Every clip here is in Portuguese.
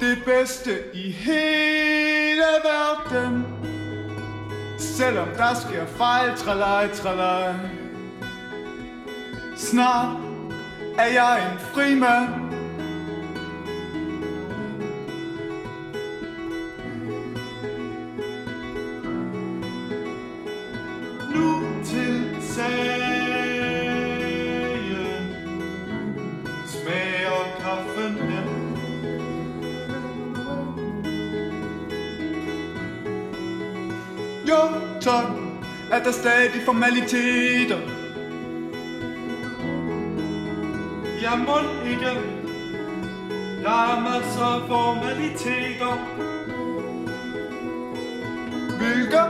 det bedste i hele verden. Selvom der sker fejl, tralaj, tralaj. Snart er jeg en fri mand stadig formaliteter Jeg må ikke Der er masser af formaliteter Bygge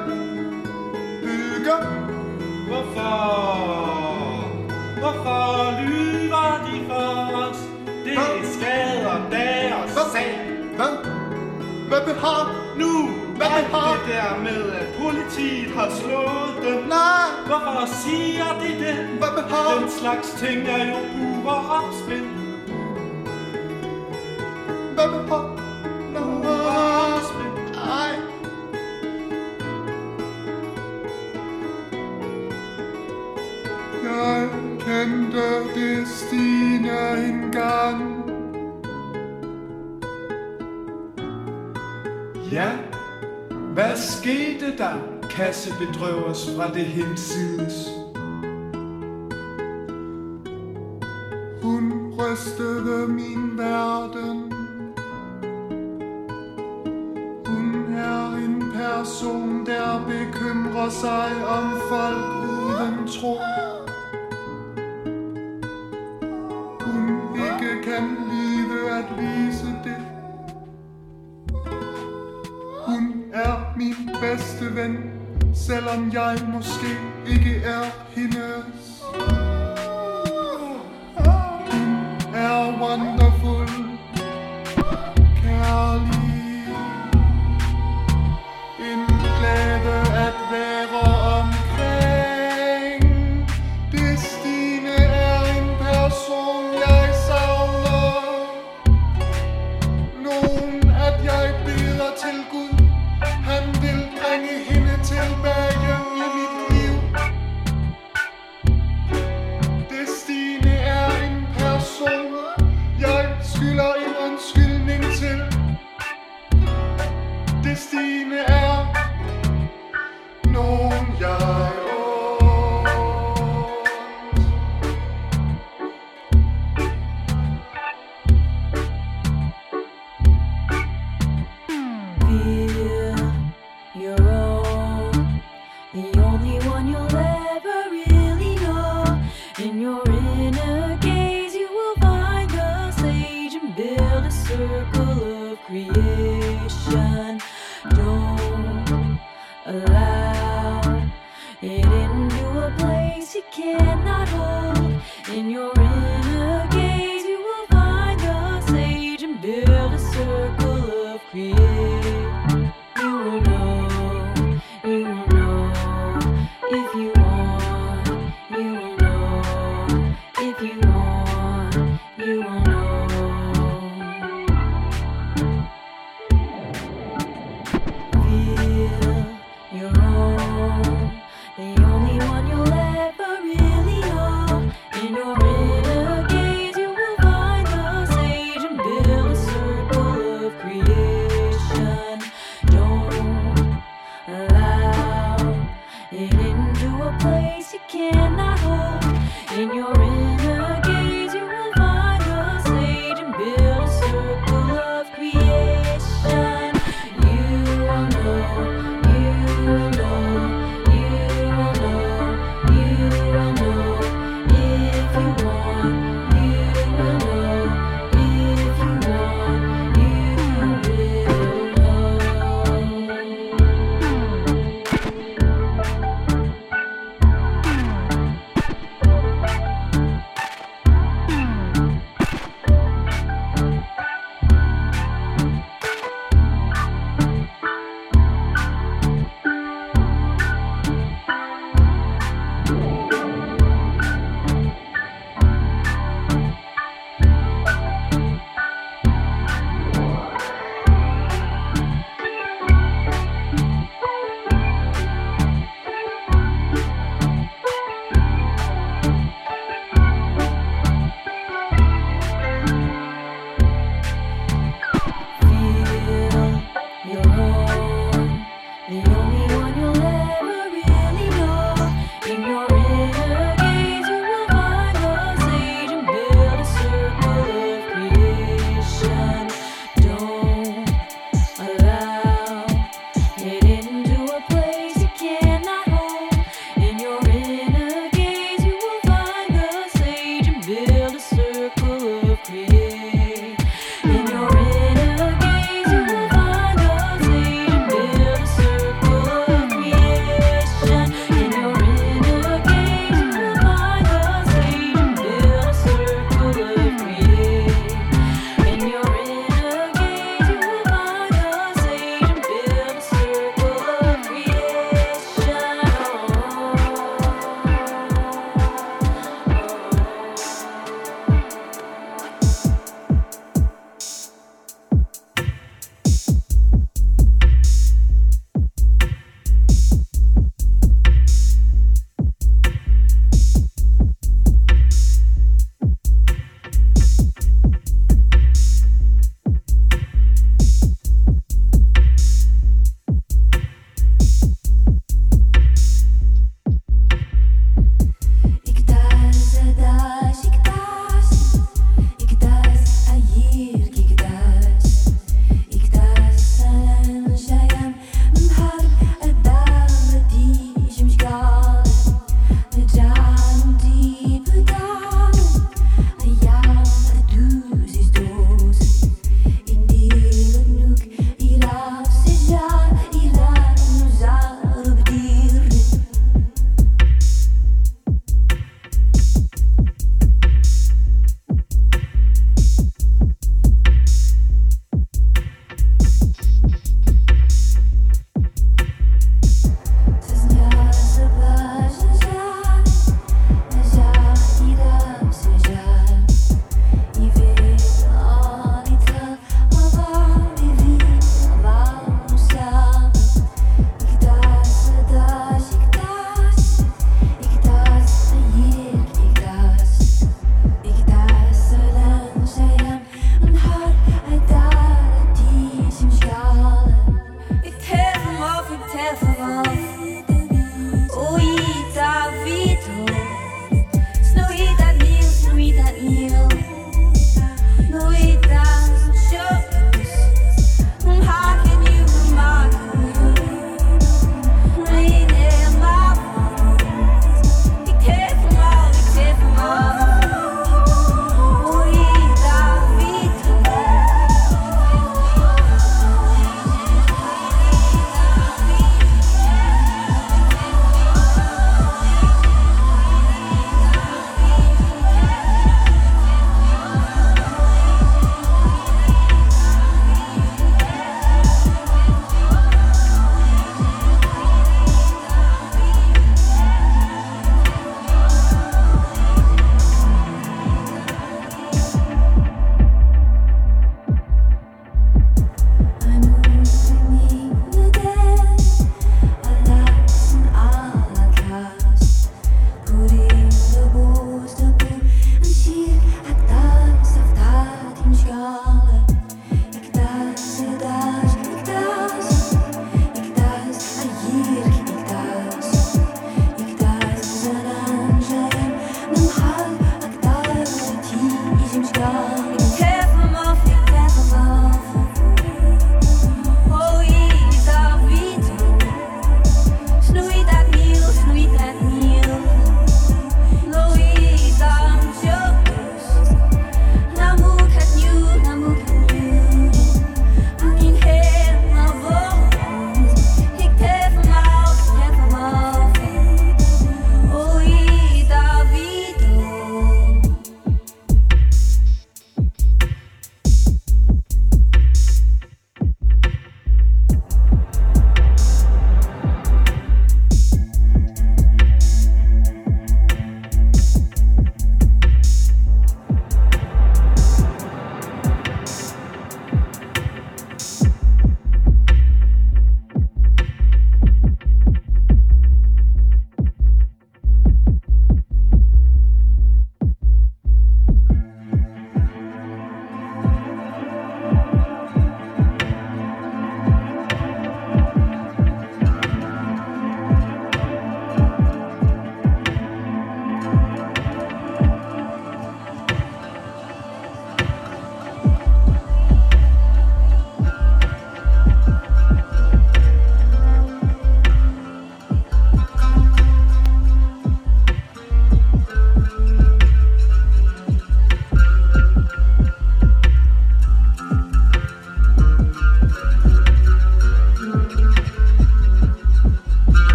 Bygge Hvorfor Hvorfor lyver de for os Det Hva? skader deres Hva? sag Hvad? Hvad har nu? Hvad behar? Det der med at politiet har slået den Nej Hvorfor siger de det? Hvad med ham? Den slags ting er jo buber opspind Hvad med ham? Jeg kendte det Stine engang Ja, hvad skete der? kassebedrøv os fra det hinsides.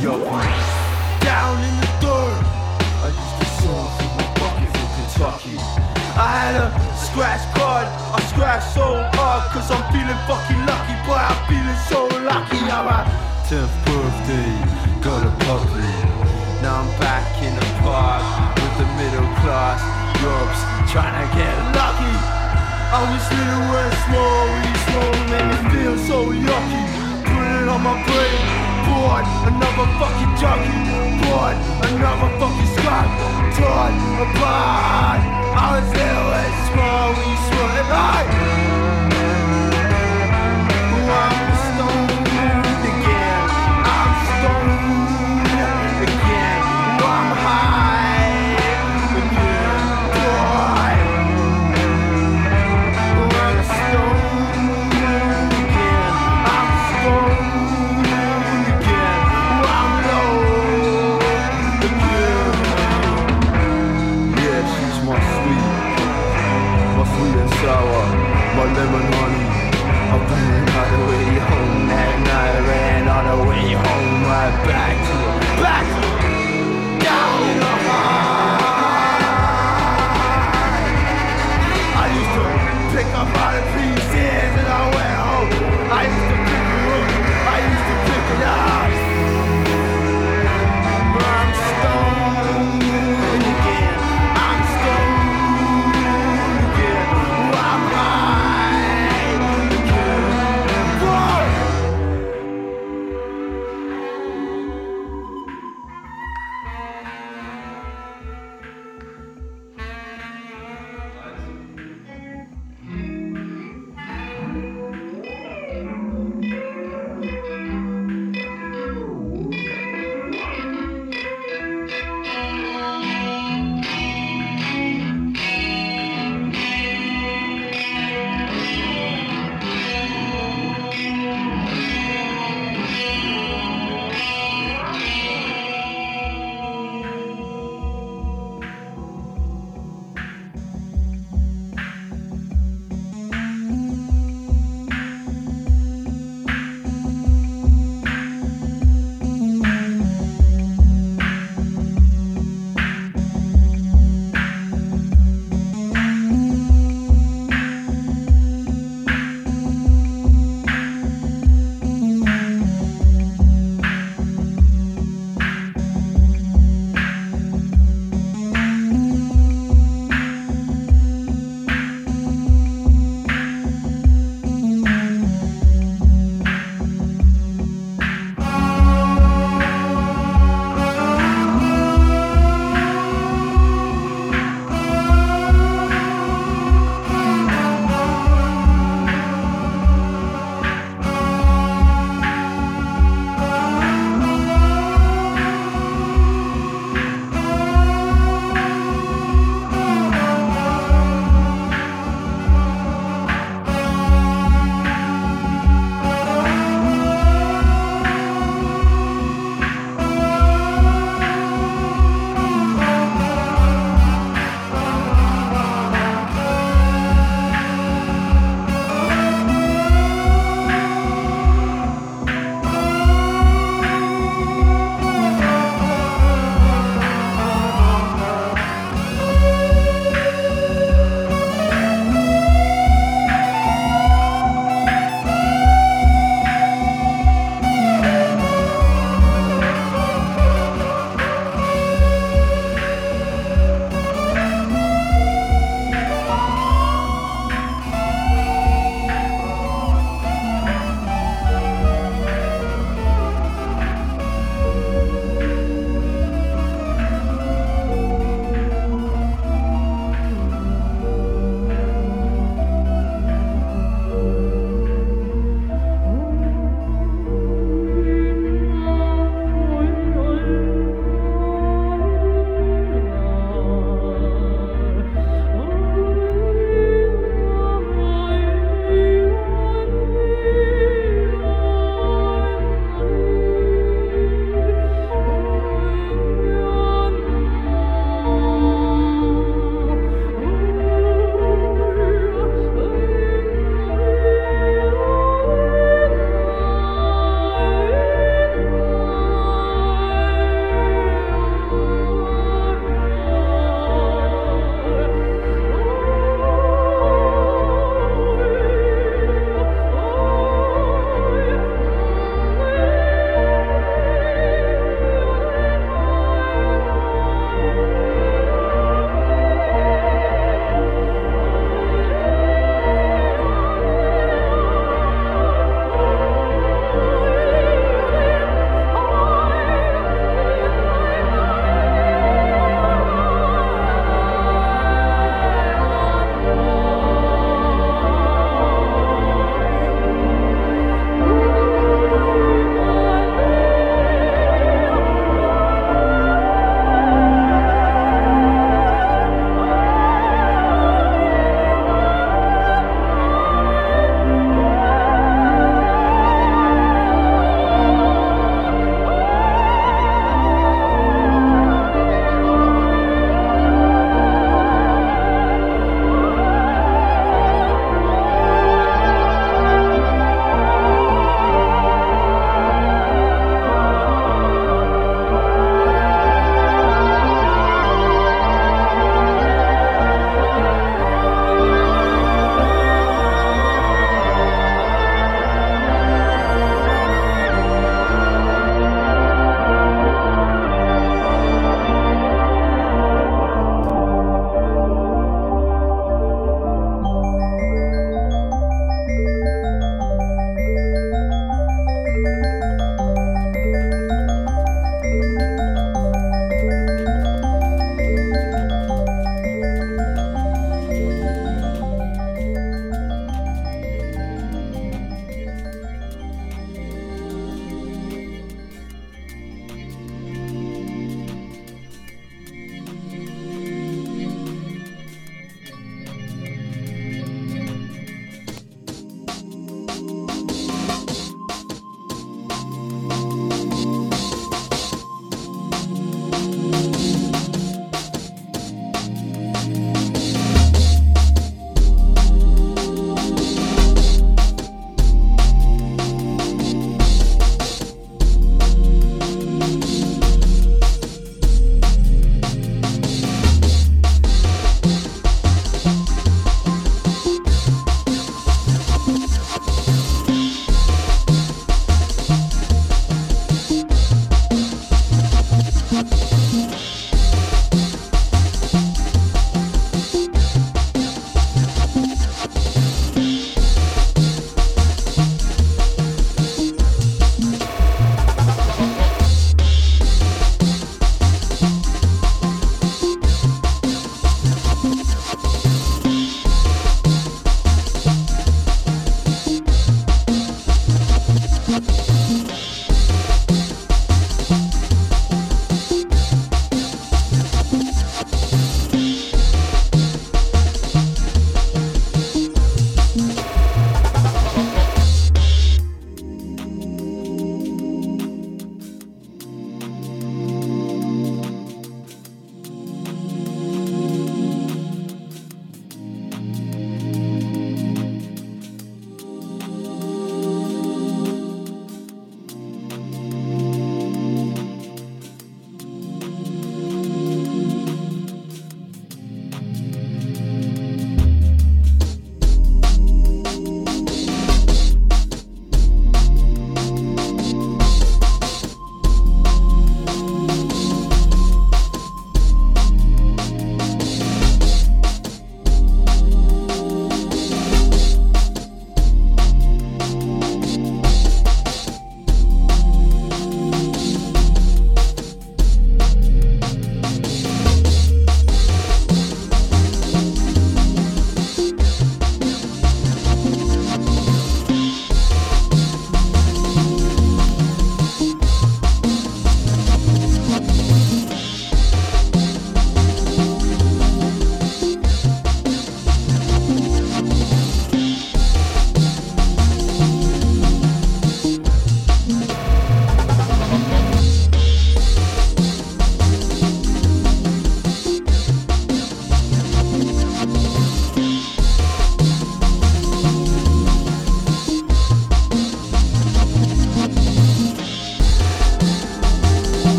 Yo, down in the dirt. I used to song from a bucket from Kentucky. I had a scratch card, I scratched so hard, cause I'm feeling fucking lucky, boy, I'm feeling so lucky. I'm a 10th birthday, got a puppy. Now I'm back in the park with the middle class, Europe's trying to get lucky. I was little and small, really small, made me feel so yucky. Put it on my brain bored, another fucking junkie. Bored, another fucking Scott, torn apart I was little and small, we small and I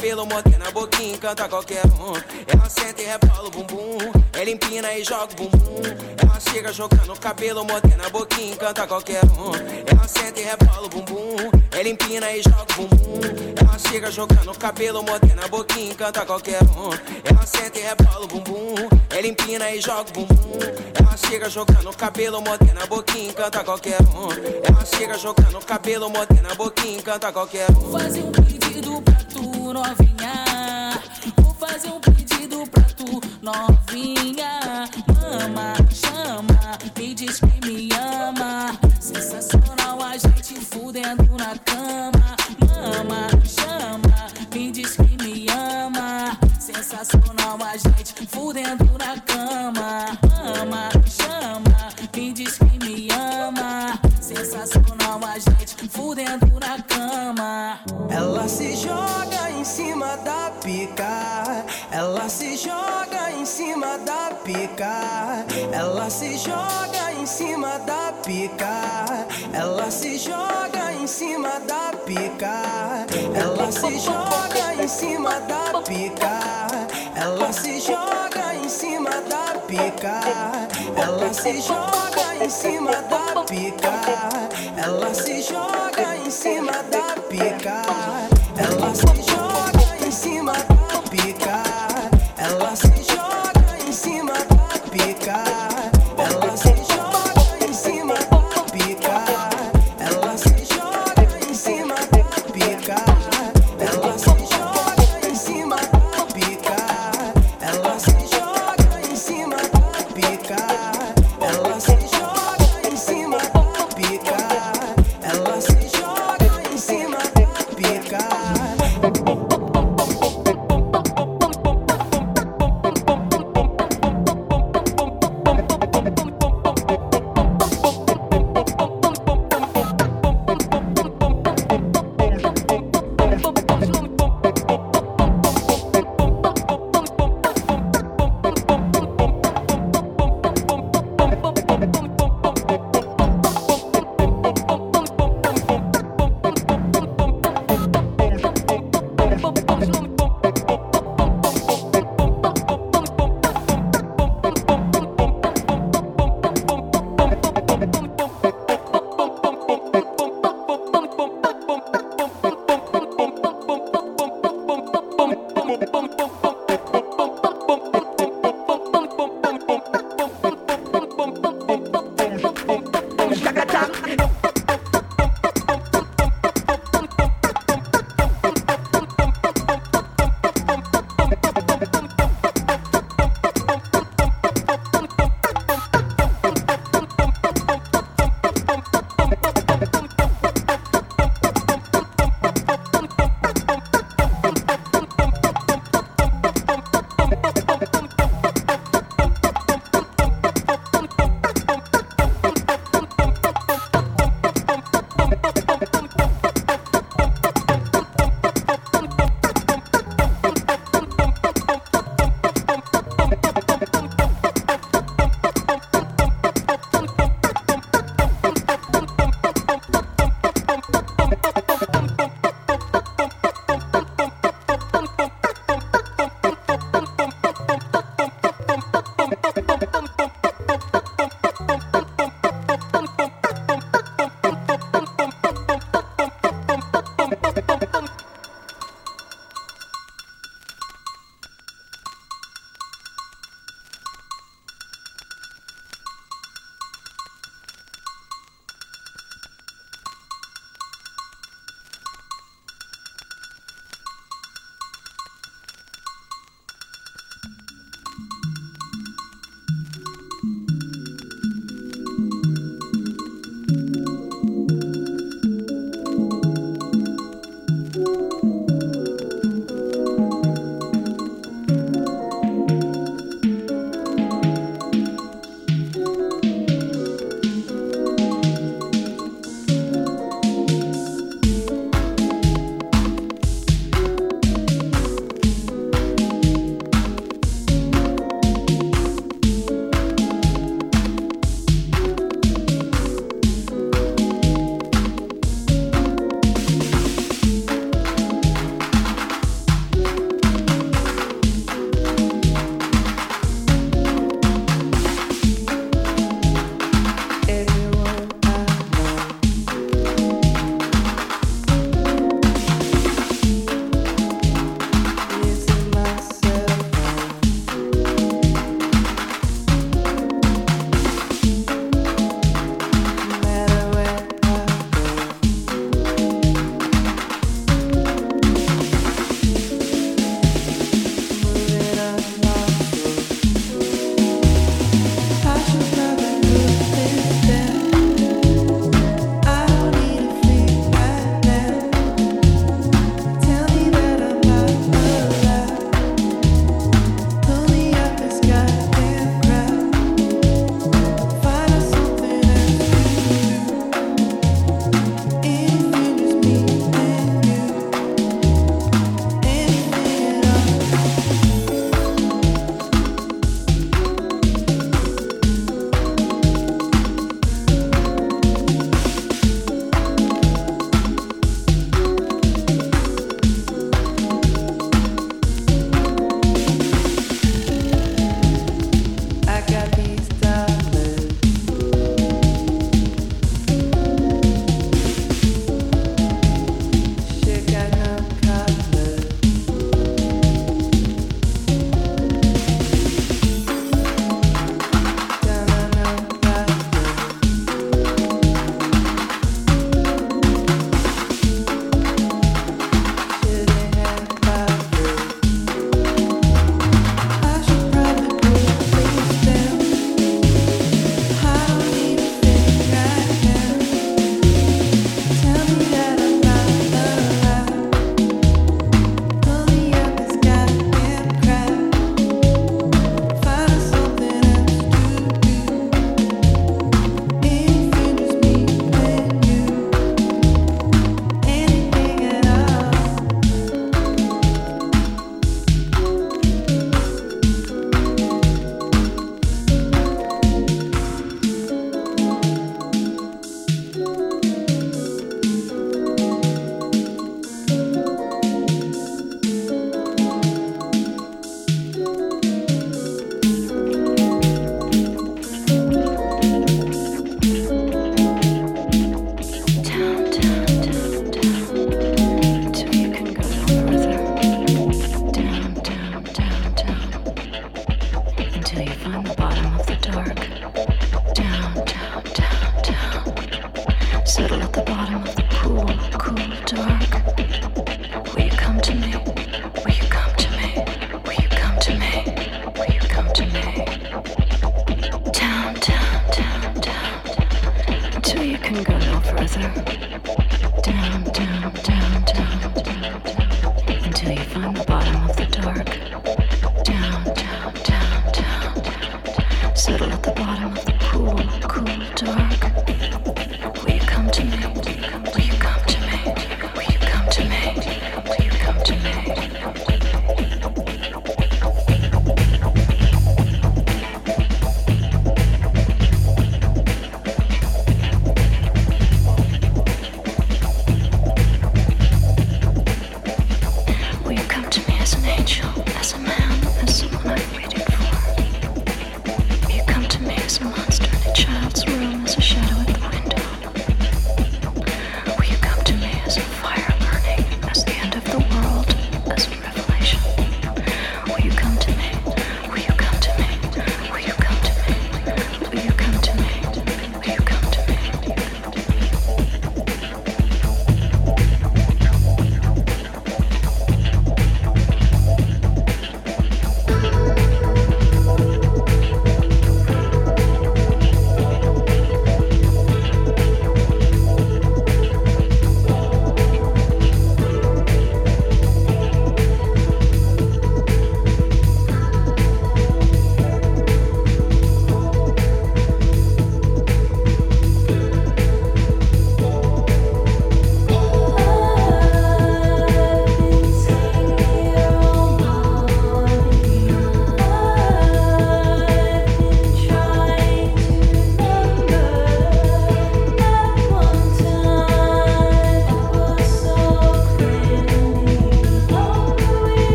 cabelo, mordendo a boquinha, encanta qualquer um. Ela senta e rebola o bumbum. Ela empina e joga o bumbum. Ela chega jogando o cabelo, mordendo a boquinha, encanta qualquer um. Ela senta e rebola o bumbum. Ela empina e joga o bumbum. Ela chega jogando o cabelo, mordendo a boquinha, encanta qualquer um. Ela senta e rebola o bumbum. Ela empina e joga o bumbum. Ela chega jogando o cabelo, mordendo a boquinha, encanta qualquer um. Ela chega jogando o cabelo, mordendo a boquinha, encanta qualquer um. Fazer um pedido pra tu, novinha. Vou fazer um pedido pra tu, novinha. Mama, chama, me diz que me ama. Sensacional a gente fudendo na cama. Mama, chama, me diz que me ama. Sensacional a gente fudendo na cama. Se joga em cima da pica. Ela se joga em cima da pica. Ela se joga em cima da pica. Ela se joga em cima da pica. Ela se joga em cima da pica. Ela se joga em cima da pica. Ela se joga em cima da pica. Ela se